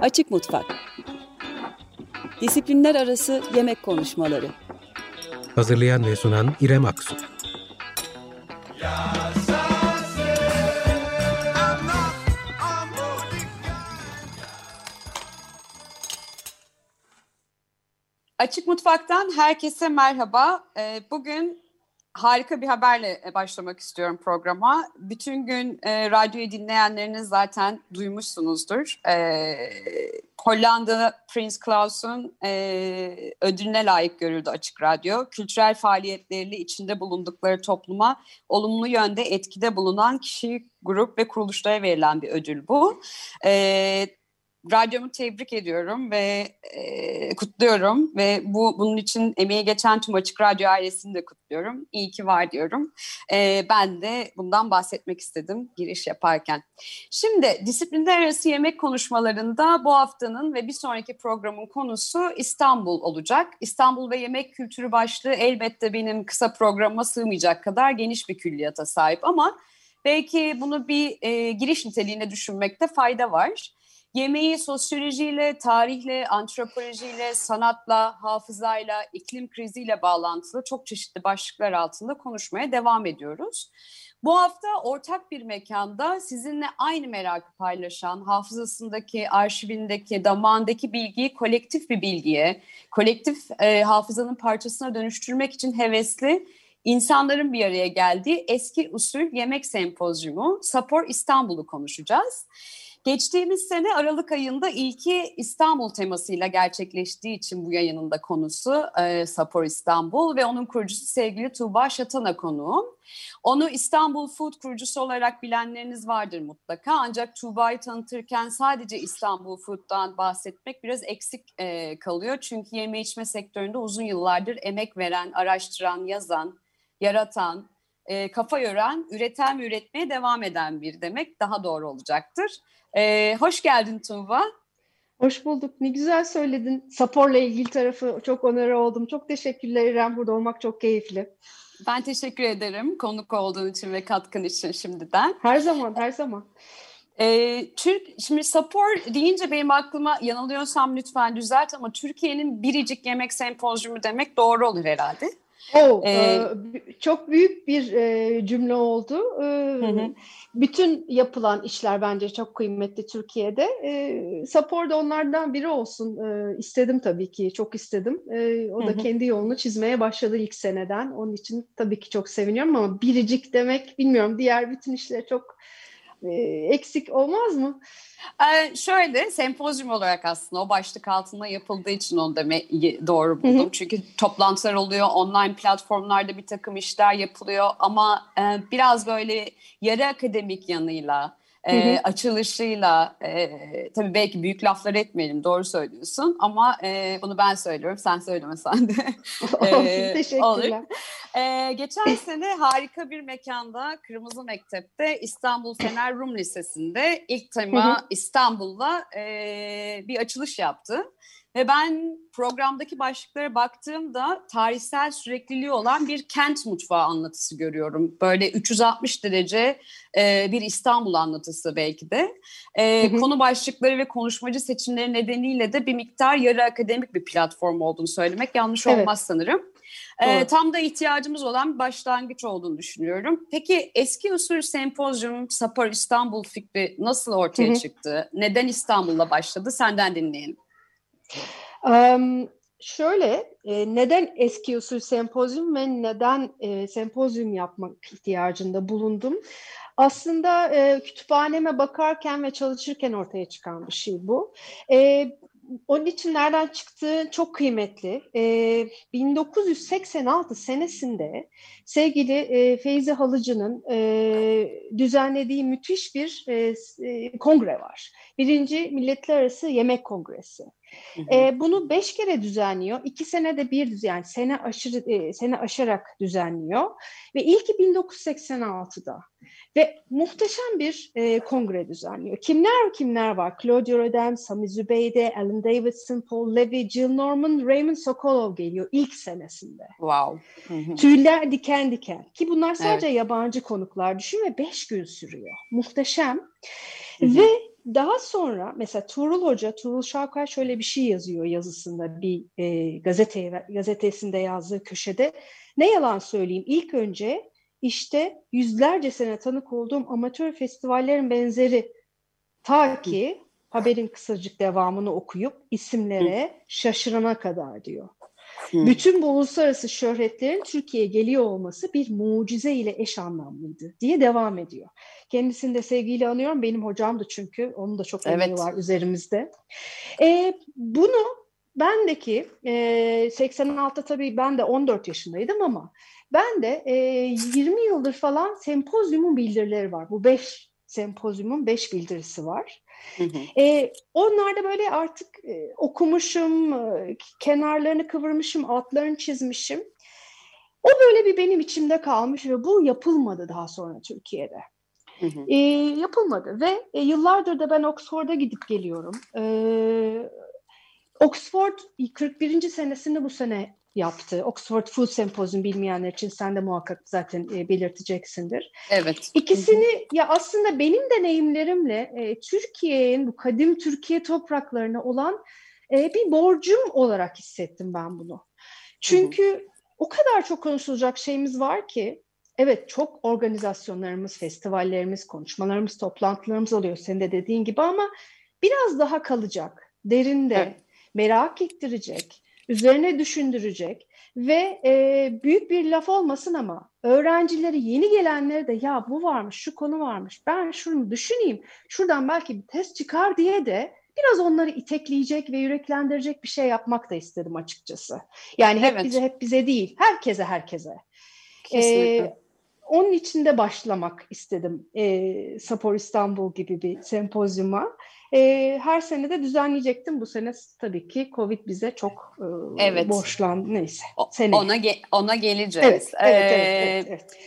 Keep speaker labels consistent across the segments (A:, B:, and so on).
A: Açık Mutfak. Disiplinler Arası Yemek Konuşmaları.
B: Hazırlayan ve sunan İrem Aksu.
C: Açık Mutfak'tan herkese merhaba. Ee, bugün harika bir haberle e, başlamak istiyorum programa. Bütün gün e, radyoyu dinleyenleriniz zaten duymuşsunuzdur. E, Hollanda Prince Claus'un e, ödülüne layık görüldü Açık Radyo. Kültürel faaliyetleriyle içinde bulundukları topluma olumlu yönde etkide bulunan kişi, grup ve kuruluşlara verilen bir ödül bu. E, radyomu tebrik ediyorum ve e, kutluyorum ve bu bunun için emeği geçen tüm Açık Radyo ailesini de kutluyorum. İyi ki var diyorum. E, ben de bundan bahsetmek istedim giriş yaparken. Şimdi disiplinler arası yemek konuşmalarında bu haftanın ve bir sonraki programın konusu İstanbul olacak. İstanbul ve yemek kültürü başlığı elbette benim kısa programa sığmayacak kadar geniş bir külliyata sahip ama belki bunu bir e, giriş niteliğine düşünmekte fayda var. Yemeği sosyolojiyle, tarihle, antropolojiyle, sanatla, hafızayla, iklim kriziyle bağlantılı çok çeşitli başlıklar altında konuşmaya devam ediyoruz. Bu hafta ortak bir mekanda sizinle aynı merakı paylaşan, hafızasındaki, arşivindeki, damağındaki bilgiyi kolektif bir bilgiye, kolektif e, hafızanın parçasına dönüştürmek için hevesli insanların bir araya geldiği eski usul yemek sempozyumu Sapor İstanbul'u konuşacağız. Geçtiğimiz sene Aralık ayında ilki İstanbul temasıyla gerçekleştiği için bu yayının da konusu e, Sapor İstanbul ve onun kurucusu sevgili Tuğba Şatana konuğum. Onu İstanbul Food kurucusu olarak bilenleriniz vardır mutlaka ancak Tuğba'yı tanıtırken sadece İstanbul Food'dan bahsetmek biraz eksik e, kalıyor. Çünkü yeme içme sektöründe uzun yıllardır emek veren, araştıran, yazan, yaratan, e, kafa yoran, üreten ve üretmeye devam eden bir demek daha doğru olacaktır. E, hoş geldin Tuğba.
D: Hoş bulduk. Ne güzel söyledin. Sapor'la ilgili tarafı çok onarı oldum. Çok teşekkürler İrem. Burada olmak çok keyifli.
C: Ben teşekkür ederim konuk olduğun için ve katkın için şimdiden.
D: Her zaman, her zaman.
C: Ee, Türk, şimdi Sapor deyince benim aklıma yanılıyorsam lütfen düzelt ama Türkiye'nin biricik yemek sempozyumu demek doğru olur herhalde.
D: Oh, ee, çok büyük bir e, cümle oldu. E, hı hı. Bütün yapılan işler bence çok kıymetli Türkiye'de. E, Sapor da onlardan biri olsun e, istedim tabii ki, çok istedim. E, o da hı hı. kendi yolunu çizmeye başladı ilk seneden. Onun için tabii ki çok seviniyorum ama biricik demek bilmiyorum diğer bütün işlere çok e, eksik olmaz mı?
C: Ee, şöyle sempozyum olarak aslında o başlık altında yapıldığı için onu demeyi doğru buldum. Hı hı. Çünkü toplantılar oluyor, online platformlarda bir takım işler yapılıyor ama e, biraz böyle yarı akademik yanıyla e, açılışıyla e, tabii belki büyük laflar etmeyelim doğru söylüyorsun ama e, bunu ben söylüyorum sen söylemesen de
D: e, Teşekkürler.
C: E, geçen sene harika bir mekanda Kırmızı Mektep'te İstanbul Fener Rum Lisesi'nde ilk tema İstanbul'la e, bir açılış yaptı. Ve ben programdaki başlıklara baktığımda tarihsel sürekliliği olan bir kent mutfağı anlatısı görüyorum. Böyle 360 derece e, bir İstanbul anlatısı belki de. E, konu başlıkları ve konuşmacı seçimleri nedeniyle de bir miktar yarı akademik bir platform olduğunu söylemek yanlış evet. olmaz sanırım. E, tam da ihtiyacımız olan bir başlangıç olduğunu düşünüyorum. Peki eski usul sempozyum Sapor İstanbul fikri nasıl ortaya çıktı? Neden İstanbul'la başladı? Senden dinleyelim.
D: Şöyle, e, neden eski usul sempozyum ve neden e, sempozyum yapmak ihtiyacında bulundum? Aslında e, kütüphaneme bakarken ve çalışırken ortaya çıkan bir şey bu. Onun için nereden çıktığı çok kıymetli. E, 1986 senesinde sevgili e, Feyzi Halıcı'nın düzenlediği müthiş bir kongre var. Birinci Milletler Arası Yemek Kongresi. E, bunu beş kere düzenliyor. İki senede bir yani sene aşırı e, sene aşarak düzenliyor ve ilki 1986'da ve muhteşem bir e, kongre düzenliyor. Kimler kimler var? Claudio Rodin, Sami Zübeyde, Alan Davidson, Paul Levy, Jill Norman, Raymond Sokolov geliyor ilk senesinde.
C: Wow.
D: Tüyler diken diken ki bunlar sadece evet. yabancı konuklar düşün ve beş gün sürüyor. Muhteşem. Ve daha sonra mesela Tuğrul Hoca, Tuğrul Şavkay şöyle bir şey yazıyor yazısında bir e, gazeteye, gazetesinde yazdığı köşede. Ne yalan söyleyeyim ilk önce işte yüzlerce sene tanık olduğum amatör festivallerin benzeri ta ki haberin kısacık devamını okuyup isimlere şaşırana kadar diyor. Bütün bu uluslararası şöhretlerin Türkiye'ye geliyor olması bir mucize ile eş anlamlıydı diye devam ediyor. Kendisini de sevgiyle anıyorum. Benim hocamdı çünkü. Onun da çok emeği evet. var üzerimizde. E, bunu bendeki e, 86'da tabii ben de 14 yaşındaydım ama ben de e, 20 yıldır falan sempozyumun bildirileri var. Bu 5 sempozyumun 5 bildirisi var. Hı hı. E, onlarda böyle artık e, okumuşum, e, kenarlarını kıvırmışım, altlarını çizmişim. O böyle bir benim içimde kalmış ve bu yapılmadı daha sonra Türkiye'de. Hı hı. E, yapılmadı ve e, yıllardır da ben Oxford'a gidip geliyorum. E, Oxford 41. senesini bu sene yaptı. Oxford Food Symposium bilmeyenler için sen de muhakkak zaten e, belirteceksindir.
C: Evet.
D: İkisini ya aslında benim deneyimlerimle e, Türkiye'nin bu kadim Türkiye topraklarına olan e, bir borcum olarak hissettim ben bunu. Çünkü hı hı. o kadar çok konuşulacak şeyimiz var ki evet çok organizasyonlarımız, festivallerimiz, konuşmalarımız, toplantılarımız oluyor senin de dediğin gibi ama biraz daha kalacak, derinde, evet. merak ettirecek, üzerine düşündürecek ve e, büyük bir laf olmasın ama öğrencileri yeni gelenleri de ya bu varmış, şu konu varmış, ben şunu düşüneyim, şuradan belki bir test çıkar diye de biraz onları itekleyecek ve yüreklendirecek bir şey yapmak da istedim açıkçası. Yani hep evet. bize hep bize değil, herkese herkese. Kesinlikle. Ee, onun için de başlamak istedim e, Sapor İstanbul gibi bir sempozyuma. E, her sene de düzenleyecektim. Bu sene tabii ki Covid bize çok e, evet. borçlandı. Neyse.
C: Sene. Ona ge- ona geleceğiz.
D: Evet, evet, ee, evet, evet.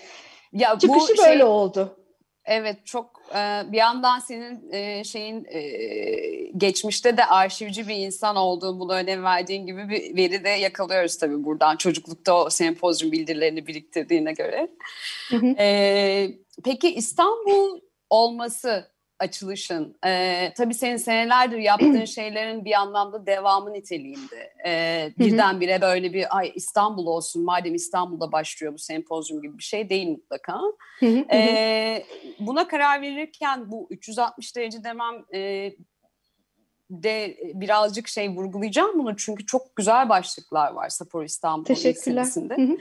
D: Ya Çıkışı bu böyle şey, oldu.
C: Evet çok bir yandan senin şeyin geçmişte de arşivci bir insan olduğun bunu önem verdiğin gibi bir veri de yakalıyoruz tabii buradan çocuklukta o sempozyum bildirilerini biriktirdiğine göre. Hı hı. Peki İstanbul olması açılışın. E, tabii senin senelerdir yaptığın şeylerin bir anlamda devamı niteliğinde. E, birdenbire böyle bir ay İstanbul olsun madem İstanbul'da başlıyor bu sempozyum gibi bir şey değil mutlaka. e, buna karar verirken bu 360 derece demem e, de birazcık şey vurgulayacağım bunu çünkü çok güzel başlıklar var Sapporo İstanbul hı.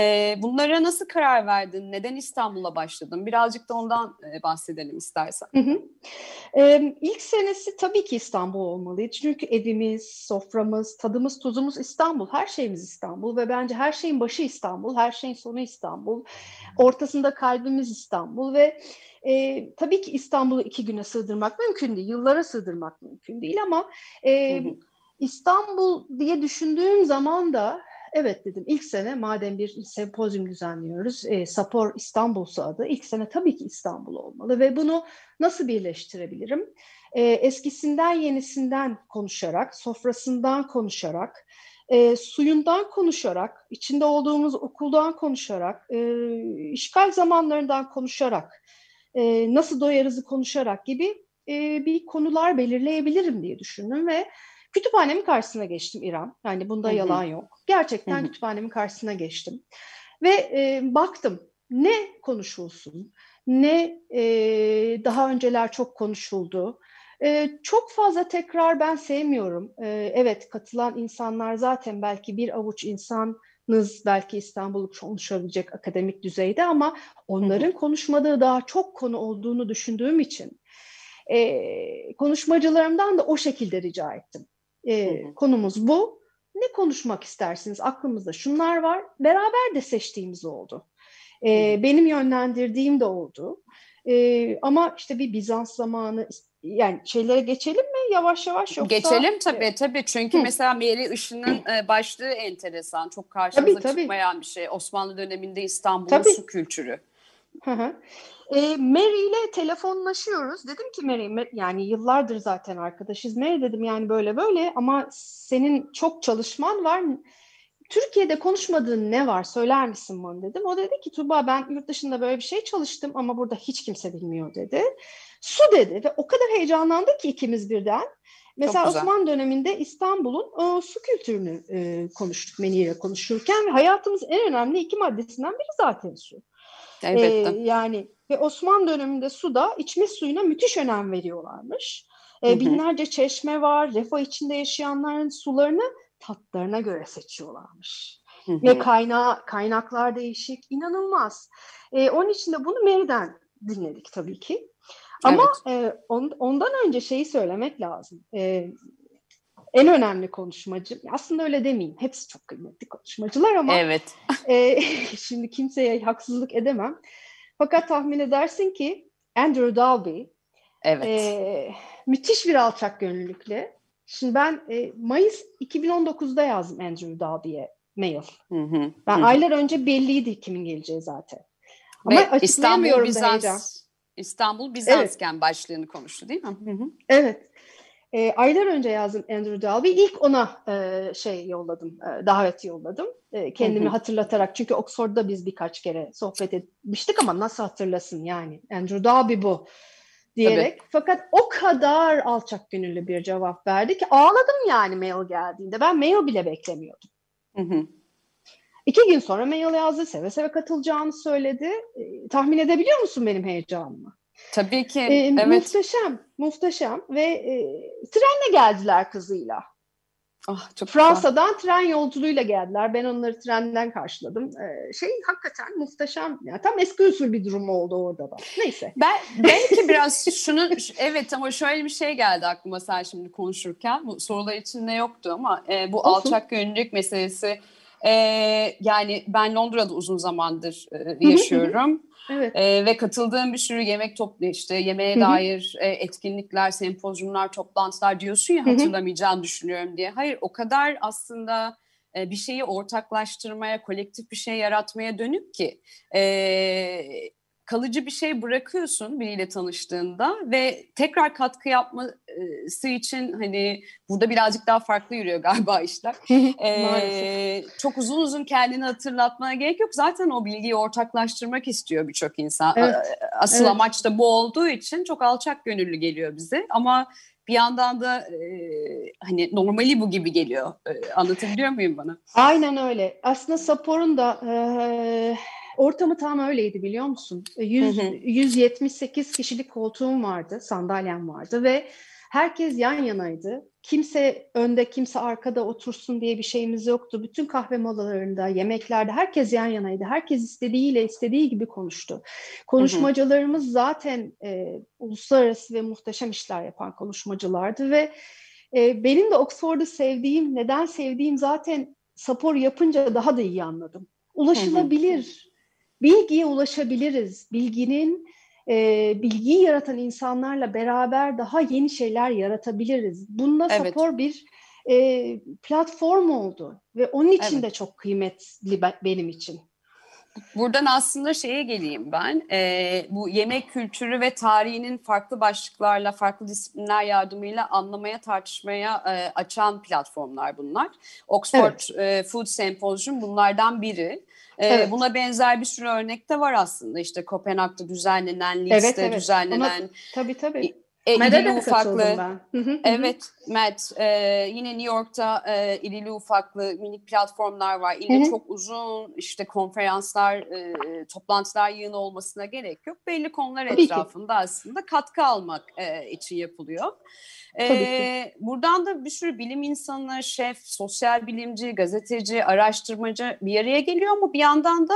C: E, bunlara nasıl karar verdin? Neden İstanbul'a başladın? Birazcık da ondan e, bahsedelim istersen. Hı hı.
D: E, ilk senesi tabii ki İstanbul olmalıydı. Çünkü evimiz, soframız, tadımız, tuzumuz İstanbul. Her şeyimiz İstanbul ve bence her şeyin başı İstanbul, her şeyin sonu İstanbul. Ortasında kalbimiz İstanbul ve e, tabii ki İstanbul'u iki güne sığdırmak mümkün değil, yıllara sığdırmak mümkün değil ama e, İstanbul diye düşündüğüm zaman da evet dedim ilk sene madem bir sempozyum düzenliyoruz, e, Sapor İstanbul'sa adı, ilk sene tabii ki İstanbul olmalı ve bunu nasıl birleştirebilirim? E, eskisinden yenisinden konuşarak, sofrasından konuşarak, e, suyundan konuşarak, içinde olduğumuz okuldan konuşarak, e, işgal zamanlarından konuşarak, e, nasıl doyarızı konuşarak gibi e, bir konular belirleyebilirim diye düşündüm ve kütüphanemin karşısına geçtim İrem. Yani bunda Hı-hı. yalan yok. Gerçekten Hı-hı. kütüphanemin karşısına geçtim. Ve e, baktım ne konuşulsun, ne e, daha önceler çok konuşuldu. E, çok fazla tekrar ben sevmiyorum. E, evet katılan insanlar zaten belki bir avuç insan nız belki İstanbul'u konuşabilecek akademik düzeyde ama onların konuşmadığı daha çok konu olduğunu düşündüğüm için e, konuşmacılarımdan da o şekilde rica ettim. E, konumuz bu. Ne konuşmak istersiniz? Aklımızda şunlar var. Beraber de seçtiğimiz oldu. E, benim yönlendirdiğim de oldu. E, ama işte bir Bizans zamanı yani şeylere geçelim mi yavaş yavaş yoksa?
C: Geçelim tabii tabii çünkü Hı. mesela Meri Işın'ın e, başlığı enteresan çok karşımıza tabii, tabii. çıkmayan bir şey Osmanlı döneminde İstanbul'un su kültürü.
D: Hı hı. E, Mary ile telefonlaşıyoruz. Dedim ki Mary, yani yıllardır zaten arkadaşız. Mary dedim yani böyle böyle ama senin çok çalışman var. Türkiye'de konuşmadığın ne var söyler misin bana dedim. O dedi ki Tuba ben yurt dışında böyle bir şey çalıştım ama burada hiç kimse bilmiyor dedi. Su dedi ve o kadar heyecanlandık ki ikimiz birden. Mesela Osmanlı döneminde İstanbul'un o su kültürünü e, konuştuk Meni ile konuşurken ve hayatımız en önemli iki maddesinden biri zaten su.
C: Elbette.
D: Ee, yani ve Osmanlı döneminde suda içme suyuna müthiş önem veriyorlarmış. Ee, binlerce çeşme var. Refah içinde yaşayanların sularını tatlarına göre seçiyorlarmış. Hı hı. Ve kaynağı, kaynaklar değişik. inanılmaz. Ee, onun için de bunu Mary'den dinledik tabii ki. Ama evet. e, on, ondan önce şeyi söylemek lazım. E, en önemli konuşmacı, aslında öyle demeyeyim, hepsi çok kıymetli konuşmacılar ama
C: evet.
D: e, şimdi kimseye haksızlık edemem. Fakat tahmin edersin ki Andrew Dalby
C: evet.
D: e, müthiş bir alçak gönüllülükle. Şimdi ben e, Mayıs 2019'da yazdım Andrew Dalby'ye mail. Hı hı. Ben hı. aylar önce belliydi kimin geleceği zaten.
C: Ama Ve İstanbul, Bizans, İstanbul Bizansken evet. başlığını konuştu değil mi? Hı hı.
D: Evet. E, aylar önce yazdım Andrew Dalby. İlk ona e, şey yolladım, e, davet yolladım. E, kendimi hı hı. hatırlatarak. Çünkü Oxford'da biz birkaç kere sohbet etmiştik ama nasıl hatırlasın yani. Andrew Dalby bu diyerek. Tabii. Fakat o kadar alçak gönüllü bir cevap verdi ki ağladım yani mail geldiğinde. Ben mail bile beklemiyordum. Hı hı. İki gün sonra mail yazdı. Seve seve katılacağını söyledi. E, tahmin edebiliyor musun benim heyecanımı?
C: Tabii ki. E, evet.
D: Muhteşem, muhteşem ve e, trenle geldiler kızıyla.
C: Ah, çok
D: Fransa'dan güzel. tren yolculuğuyla geldiler. Ben onları trenden karşıladım. Ee, şey hakikaten muhteşem. Yani tam eski usul bir durum oldu orada da. Neyse.
C: Ben belki biraz şunu evet ama şöyle bir şey geldi aklıma sen şimdi konuşurken. Bu sorular içinde yoktu ama e, bu Olsun. alçak gönüllülük meselesi e, yani ben Londra'da uzun zamandır e, yaşıyorum. Evet. E, ve katıldığım bir sürü yemek toplu işte yemeğe Hı-hı. dair e, etkinlikler, sempozyumlar, toplantılar diyorsun ya hatırlamayacağını düşünüyorum diye. Hayır o kadar aslında e, bir şeyi ortaklaştırmaya, kolektif bir şey yaratmaya dönük ki e, kalıcı bir şey bırakıyorsun biriyle tanıştığında ve tekrar katkı yapması için hani burada birazcık daha farklı yürüyor galiba işler. ee, çok uzun uzun kendini hatırlatmaya gerek yok. Zaten o bilgiyi ortaklaştırmak istiyor birçok insan. Evet. Asıl evet. amaç da bu olduğu için çok alçak gönüllü geliyor bize ama bir yandan da e, hani normali bu gibi geliyor. E, anlatabiliyor muyum bana?
D: Aynen öyle. Aslında Sapor'un da e, ortamı tam öyleydi biliyor musun? 100, hı hı. 178 kişilik koltuğum vardı, sandalyem vardı ve herkes yan yanaydı. Kimse önde, kimse arkada otursun diye bir şeyimiz yoktu. Bütün kahve molalarında, yemeklerde herkes yan yanaydı. Herkes istediğiyle, istediği gibi konuştu. Konuşmacılarımız hı hı. zaten e, uluslararası ve muhteşem işler yapan konuşmacılardı ve e, benim de Oxford'u sevdiğim, neden sevdiğim zaten Sapor yapınca daha da iyi anladım. Ulaşılabilir, hı hı bilgiye ulaşabiliriz. Bilginin e, bilgiyi yaratan insanlarla beraber daha yeni şeyler yaratabiliriz. Bunda evet. Sapor bir e, platform oldu ve onun için evet. de çok kıymetli benim için.
C: Buradan aslında şeye geleyim ben. E, bu yemek kültürü ve tarihinin farklı başlıklarla, farklı disiplinler yardımıyla anlamaya, tartışmaya e, açan platformlar bunlar. Oxford evet. e, Food Symposium bunlardan biri. Ee, evet. Buna benzer bir sürü örnek de var aslında. İşte Kopenhag'da düzenlenen, Leeds'te evet, evet. düzenlenen. Ona,
D: tabii tabii.
C: E, irili ufaklı. evet, Matt. E, yine New York'ta e, irili ufaklı minik platformlar var. İlle çok uzun işte konferanslar, e, toplantılar yığın olmasına gerek yok. Belli konular Tabii etrafında ki. aslında katkı almak e, için yapılıyor. Ee, buradan da bir sürü bilim insanı, şef, sosyal bilimci, gazeteci, araştırmacı bir araya geliyor ama bir yandan da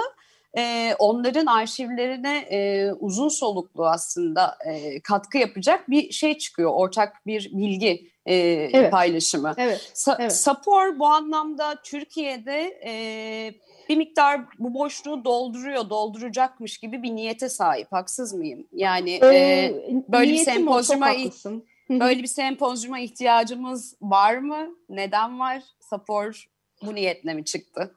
C: e, onların arşivlerine e, uzun soluklu aslında e, katkı yapacak bir şey çıkıyor. Ortak bir bilgi e, evet. paylaşımı.
D: Evet.
C: Sa- evet. Sapor bu anlamda Türkiye'de e, bir miktar bu boşluğu dolduruyor, dolduracakmış gibi bir niyete sahip. Haksız mıyım? Yani ee, e, böyle bir sempozyuma böyle bir sempozyuma ihtiyacımız var mı? Neden var? Sapor bu niyetle mi çıktı?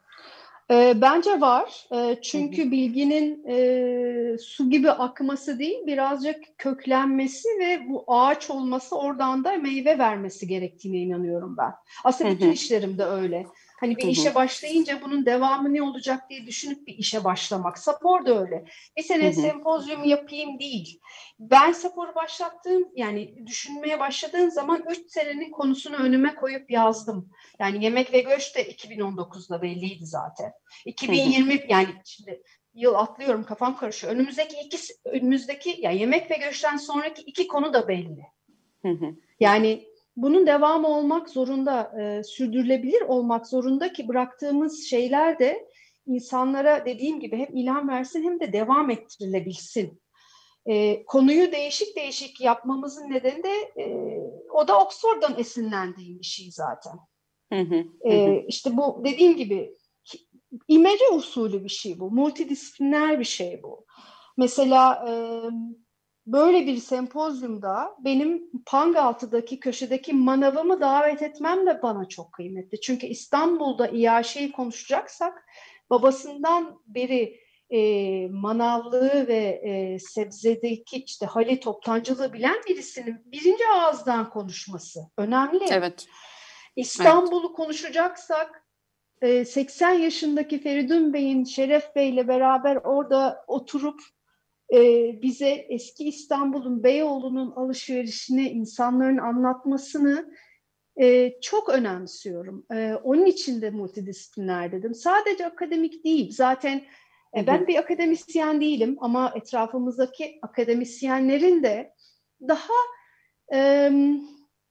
D: E, bence var. E, çünkü hı hı. bilginin e, su gibi akması değil, birazcık köklenmesi ve bu ağaç olması oradan da meyve vermesi gerektiğine inanıyorum ben. Aslında bütün işlerimde öyle. Hani bir işe başlayınca bunun devamı ne olacak diye düşünüp bir işe başlamak. Spor da öyle. Bir sene sempozyum yapayım değil. Ben sporu başlattığım yani düşünmeye başladığım zaman 3 senenin konusunu önüme koyup yazdım. Yani yemek ve göç de 2019'da belliydi zaten. 2020 yani şimdi yıl atlıyorum kafam karışıyor. Önümüzdeki iki önümüzdeki ya yani yemek ve göçten sonraki iki konu da belli. Yani bunun devamı olmak zorunda, e, sürdürülebilir olmak zorunda ki bıraktığımız şeyler de insanlara dediğim gibi hem ilham versin hem de devam ettirilebilsin. E, konuyu değişik değişik yapmamızın nedeni de e, o da Oxford'dan esinlendiğim bir şey zaten. Hı hı, E, işte bu dediğim gibi imece usulü bir şey bu, multidisipliner bir şey bu. Mesela e, böyle bir sempozyumda benim Pangaltı'daki köşedeki manavımı davet etmem de bana çok kıymetli. Çünkü İstanbul'da İyaşe'yi konuşacaksak babasından beri e, manavlığı ve e, sebzedeki işte hali toptancılığı bilen birisinin birinci ağızdan konuşması önemli.
C: Evet.
D: İstanbul'u evet. konuşacaksak 80 yaşındaki Feridun Bey'in Şeref Bey'le beraber orada oturup e, bize eski İstanbul'un Beyoğlu'nun alışverişini, insanların anlatmasını e, çok önemsiyorum. E, onun için de multidisipliner dedim. Sadece akademik değil. Zaten e, ben bir akademisyen değilim ama etrafımızdaki akademisyenlerin de daha e,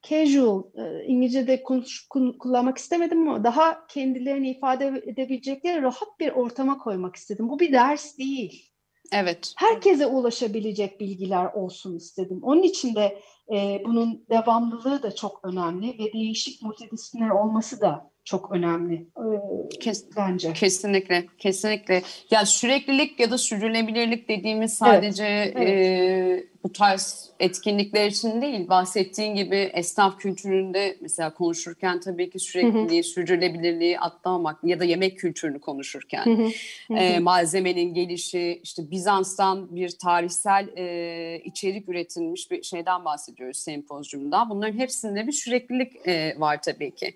D: casual, e, İngilizce'de konuş, kullanmak istemedim ama daha kendilerini ifade edebilecekleri rahat bir ortama koymak istedim. Bu bir ders değil.
C: Evet.
D: Herkese ulaşabilecek bilgiler olsun istedim. Onun için de e, bunun devamlılığı da çok önemli ve değişik multidisipliner olması da çok önemli e, Kes, bence.
C: Kesinlikle, kesinlikle. Ya süreklilik ya da sürdürülebilirlik dediğimiz sadece evet, evet. E, bu tarz etkinlikler için değil, bahsettiğin gibi esnaf kültüründe mesela konuşurken tabii ki sürekliliği, sürdürülebilirliği atlamamak ya da yemek kültürünü konuşurken e, malzemenin gelişi, işte Bizans'tan bir tarihsel e, içerik üretilmiş bir şeyden bahsediyoruz sempozyumda. Bunların hepsinde bir süreklilik e, var tabii ki.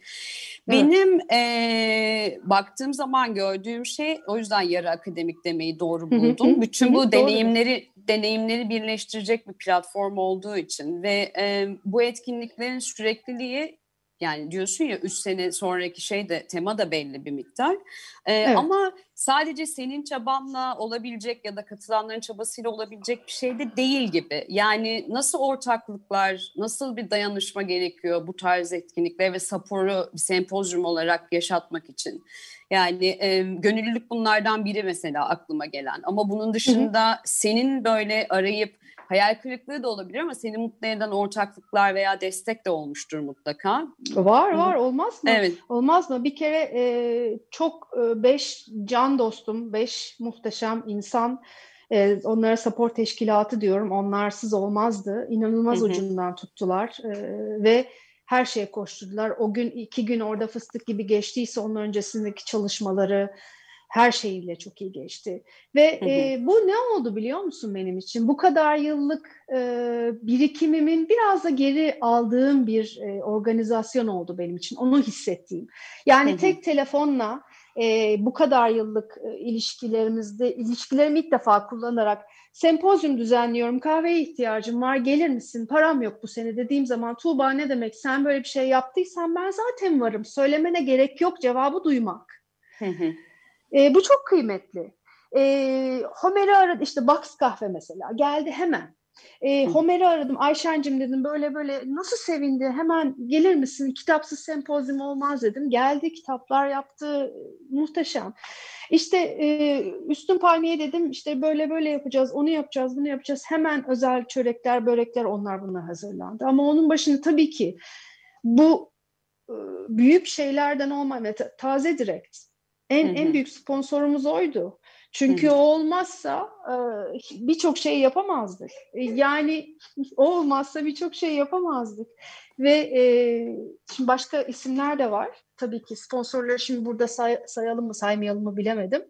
C: Benim e, baktığım zaman gördüğüm şey, o yüzden yarı akademik demeyi doğru buldum. Bütün bu deneyimleri deneyimleri birleştirecek bir platform olduğu için ve e, bu etkinliklerin sürekliliği yani diyorsun ya üç sene sonraki şey de tema da belli bir miktar. Ee, evet. Ama sadece senin çabanla olabilecek ya da katılanların çabasıyla olabilecek bir şey de değil gibi. Yani nasıl ortaklıklar, nasıl bir dayanışma gerekiyor bu tarz etkinlikler ve Sapor'u bir sempozyum olarak yaşatmak için. Yani e, gönüllülük bunlardan biri mesela aklıma gelen. Ama bunun dışında hı hı. senin böyle arayıp hayal kırıklığı da olabilir ama seni mutlu eden ortaklıklar veya destek de olmuştur mutlaka.
D: Var var olmaz mı? Evet. Olmaz mı? Bir kere e, çok e, beş can dostum, beş muhteşem insan e, onlara support teşkilatı diyorum. Onlarsız olmazdı. İnanılmaz hı hı. ucundan tuttular e, ve her şeye koşturdular. O gün iki gün orada fıstık gibi geçtiyse onun öncesindeki çalışmaları her şeyiyle çok iyi geçti. Ve hı hı. E, bu ne oldu biliyor musun benim için? Bu kadar yıllık e, birikimimin biraz da geri aldığım bir e, organizasyon oldu benim için. Onu hissettiğim. Yani hı hı. tek telefonla e, bu kadar yıllık e, ilişkilerimizde, ilişkilerimi ilk defa kullanarak sempozyum düzenliyorum, kahveye ihtiyacım var, gelir misin, param yok bu sene dediğim zaman Tuğba ne demek, sen böyle bir şey yaptıysan ben zaten varım, söylemene gerek yok cevabı duymak. Hı hı. E, bu çok kıymetli. E, Homer'i aradı işte Box kahve mesela geldi hemen. E, Homer'i aradım Ayşen'cim dedim böyle böyle nasıl sevindi hemen gelir misin kitapsız sempozyum olmaz dedim. Geldi kitaplar yaptı muhteşem. İşte e, Üstün Palmiye dedim işte böyle böyle yapacağız onu yapacağız bunu yapacağız. Hemen özel çörekler börekler onlar bunlar hazırlandı. Ama onun başında tabii ki bu e, büyük şeylerden olmayan taze direkt en, hı hı. en büyük sponsorumuz oydu. Çünkü hı hı. o olmazsa e, birçok şey yapamazdık. E, yani o olmazsa birçok şey yapamazdık. Ve e, şimdi başka isimler de var. Tabii ki sponsorları şimdi burada say, sayalım mı saymayalım mı bilemedim.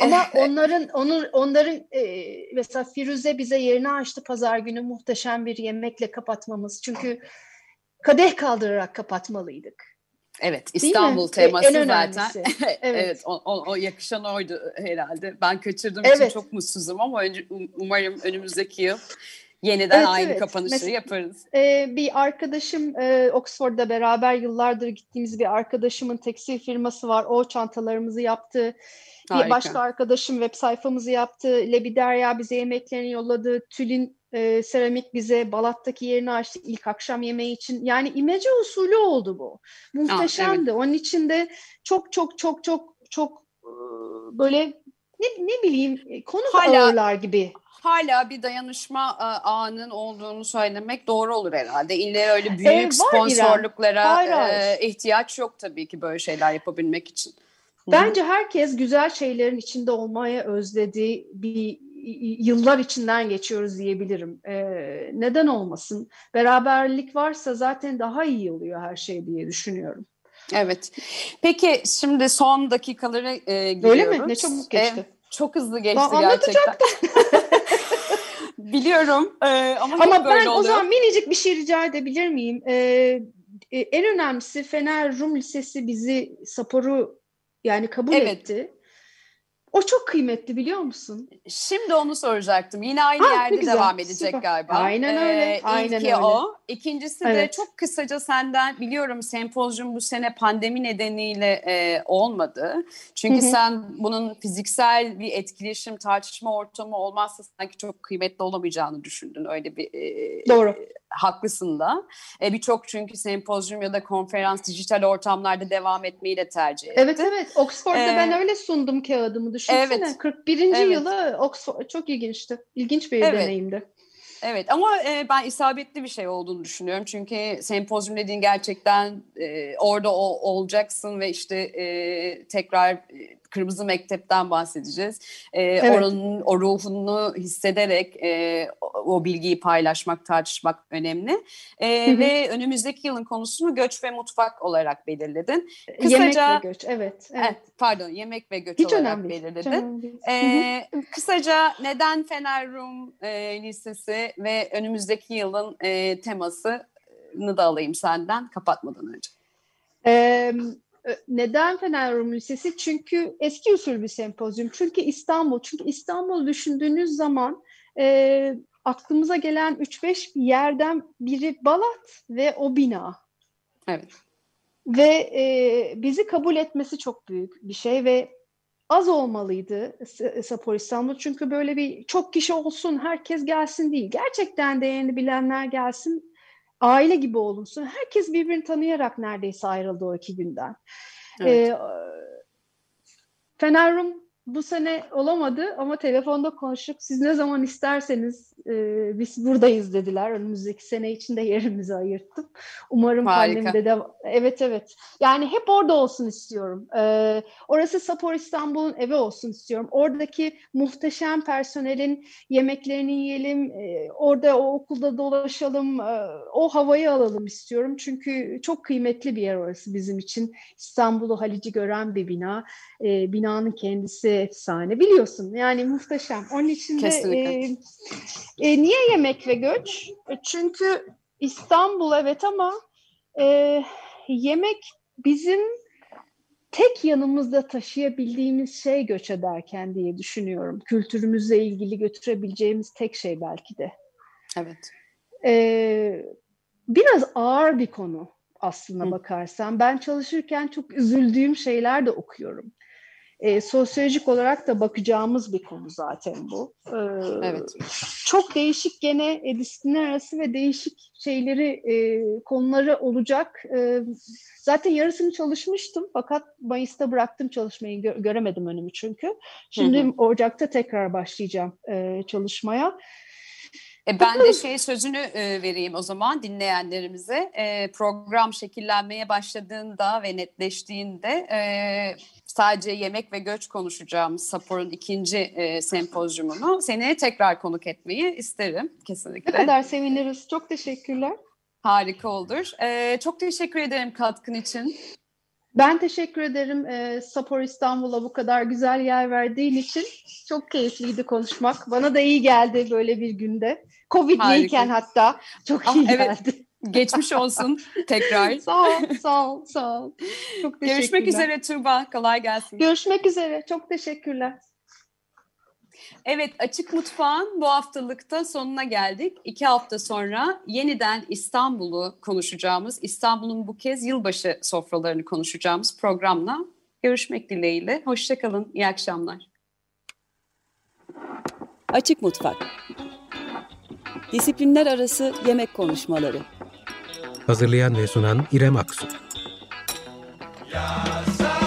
D: Ama onların onun onların e, mesela Firuze bize yerini açtı pazar günü muhteşem bir yemekle kapatmamız. Çünkü kadeh kaldırarak kapatmalıydık.
C: Evet, İstanbul teması
D: en
C: zaten.
D: evet,
C: evet o, o, o yakışan oydu herhalde. Ben kaçırdığım evet. için çok mutsuzum ama önce, umarım önümüzdeki yıl yeniden evet, aynı evet. kapanışı Mesela, yaparız.
D: E, bir arkadaşım e, Oxford'da beraber yıllardır gittiğimiz bir arkadaşımın tekstil firması var. O çantalarımızı yaptı. Harika. Bir başka arkadaşım web sayfamızı yaptı. Lebi Derya bize yemeklerini yolladı. Tülin e, seramik bize Balat'taki yerini açtı ilk akşam yemeği için. Yani imece usulü oldu bu. Muhteşemdi. Aa, evet. Onun için de çok çok çok çok çok böyle ne, ne bileyim konu hala, ağırlar gibi.
C: Hala bir dayanışma ağının olduğunu söylemek doğru olur herhalde. İlle öyle büyük ee, sponsorluklara hayır. ihtiyaç yok tabii ki böyle şeyler yapabilmek için.
D: Bence herkes güzel şeylerin içinde olmaya özlediği bir yıllar içinden geçiyoruz diyebilirim. Ee, neden olmasın? Beraberlik varsa zaten daha iyi oluyor her şey diye düşünüyorum.
C: Evet. Peki şimdi son dakikaları e, giriyoruz.
D: Öyle mi? Ne çabuk geçti.
C: E, çok hızlı geçti ben gerçekten. Biliyorum e, ama, ama
D: ben
C: oluyor.
D: o zaman minicik bir şey rica edebilir miyim? Ee, en önemlisi Fener Rum Lisesi bizi Sapor'u yani kabul evet. etti. O çok kıymetli biliyor musun?
C: Şimdi onu soracaktım. Yine aynı ha, yerde güzel, devam edecek süper. galiba.
D: Aynen öyle. Ee, aynen
C: öyle. o. İkincisi evet. de çok kısaca senden biliyorum sempozyum bu sene pandemi nedeniyle e, olmadı. Çünkü Hı-hı. sen bunun fiziksel bir etkileşim, tartışma ortamı olmazsa sanki çok kıymetli olamayacağını düşündün. Öyle bir e,
D: Doğru.
C: E, haklısın da. E, Birçok çünkü sempozyum ya da konferans dijital ortamlarda devam etmeyi de tercih etti.
D: Evet evet. Oxford'da ee, ben öyle sundum kağıdımı düşünsene. Evet. 41. Evet. yılı Oxford çok ilginçti. İlginç bir evet. deneyimdi.
C: Evet ama e, ben isabetli bir şey olduğunu düşünüyorum. Çünkü sempozyum dediğin gerçekten e, orada o, olacaksın ve işte e, tekrar e, Kırmızı Mektep'ten bahsedeceğiz. E, evet. Oranın o ruhunu hissederek e, o, bilgiyi paylaşmak, tartışmak önemli. E, Ve önümüzdeki yılın konusunu göç ve mutfak olarak belirledin.
D: Kısaca, yemek ve göç, evet. evet.
C: Eh, pardon, yemek ve göç Hiç olarak belirledin. E, kısaca neden Fener Rum e, Lisesi ve önümüzdeki yılın e, temasını da alayım senden kapatmadan önce.
D: Evet neden Fener Rum Lisesi? Çünkü eski usul bir sempozyum. Çünkü İstanbul. Çünkü İstanbul düşündüğünüz zaman e, aklımıza gelen 3-5 yerden biri Balat ve o bina.
C: Evet.
D: Ve e, bizi kabul etmesi çok büyük bir şey ve az olmalıydı Sapor İstanbul. Çünkü böyle bir çok kişi olsun, herkes gelsin değil. Gerçekten değerini bilenler gelsin aile gibi olunsun. Herkes birbirini tanıyarak neredeyse ayrıldı o iki günden. Evet. Ee, Fenerum bu sene olamadı ama telefonda konuşup siz ne zaman isterseniz e, biz buradayız dediler. Önümüzdeki sene içinde yerimizi ayırttım. Umarım Harika. pandemide de evet evet. Yani hep orada olsun istiyorum. E, orası Sapor İstanbul'un evi olsun istiyorum. Oradaki muhteşem personelin yemeklerini yiyelim. E, orada o okulda dolaşalım. E, o havayı alalım istiyorum. Çünkü çok kıymetli bir yer orası bizim için. İstanbul'u Halici gören bir bina. E, binanın kendisi efsane. Biliyorsun yani muhteşem. Onun için de e, e, niye yemek ve göç? E, çünkü İstanbul evet ama e, yemek bizim tek yanımızda taşıyabildiğimiz şey göç ederken diye düşünüyorum. Kültürümüzle ilgili götürebileceğimiz tek şey belki de.
C: Evet.
D: Ee, biraz ağır bir konu aslına Hı. bakarsan. Ben çalışırken çok üzüldüğüm şeyler de okuyorum. E, sosyolojik olarak da bakacağımız bir konu zaten bu. E,
C: evet.
D: Çok değişik gene e, disiplinler arası ve değişik şeyleri, e, konuları olacak. E, zaten yarısını çalışmıştım fakat Mayıs'ta bıraktım çalışmayı, gö- göremedim önümü çünkü. Şimdi hı hı. Ocak'ta tekrar başlayacağım e, çalışmaya.
C: E ben de şey sözünü e, vereyim o zaman dinleyenlerimize. E, program şekillenmeye başladığında ve netleştiğinde e, sadece yemek ve göç konuşacağımız Sapor'un ikinci e, sempozyumunu seneye tekrar konuk etmeyi isterim kesinlikle.
D: Ne kadar seviniriz. Çok teşekkürler.
C: Harika olur. E, çok teşekkür ederim katkın için.
D: Ben teşekkür ederim e, Sapor İstanbul'a bu kadar güzel yer verdiğin için. Çok keyifliydi konuşmak. Bana da iyi geldi böyle bir günde. Covid Harika. değilken hatta çok ah, iyi evet.
C: Geçmiş olsun tekrar.
D: sağ ol, sağ ol, sağ ol.
C: Çok teşekkürler. Görüşmek üzere Tuğba. Kolay gelsin.
D: Görüşmek üzere. Çok teşekkürler.
C: Evet, Açık Mutfağın bu haftalıkta sonuna geldik. İki hafta sonra yeniden İstanbul'u konuşacağımız, İstanbul'un bu kez yılbaşı sofralarını konuşacağımız programla görüşmek dileğiyle. Hoşçakalın, iyi akşamlar.
A: Açık Mutfak Disiplinler Arası Yemek Konuşmaları
B: Hazırlayan ve sunan İrem Aksu. Yasa.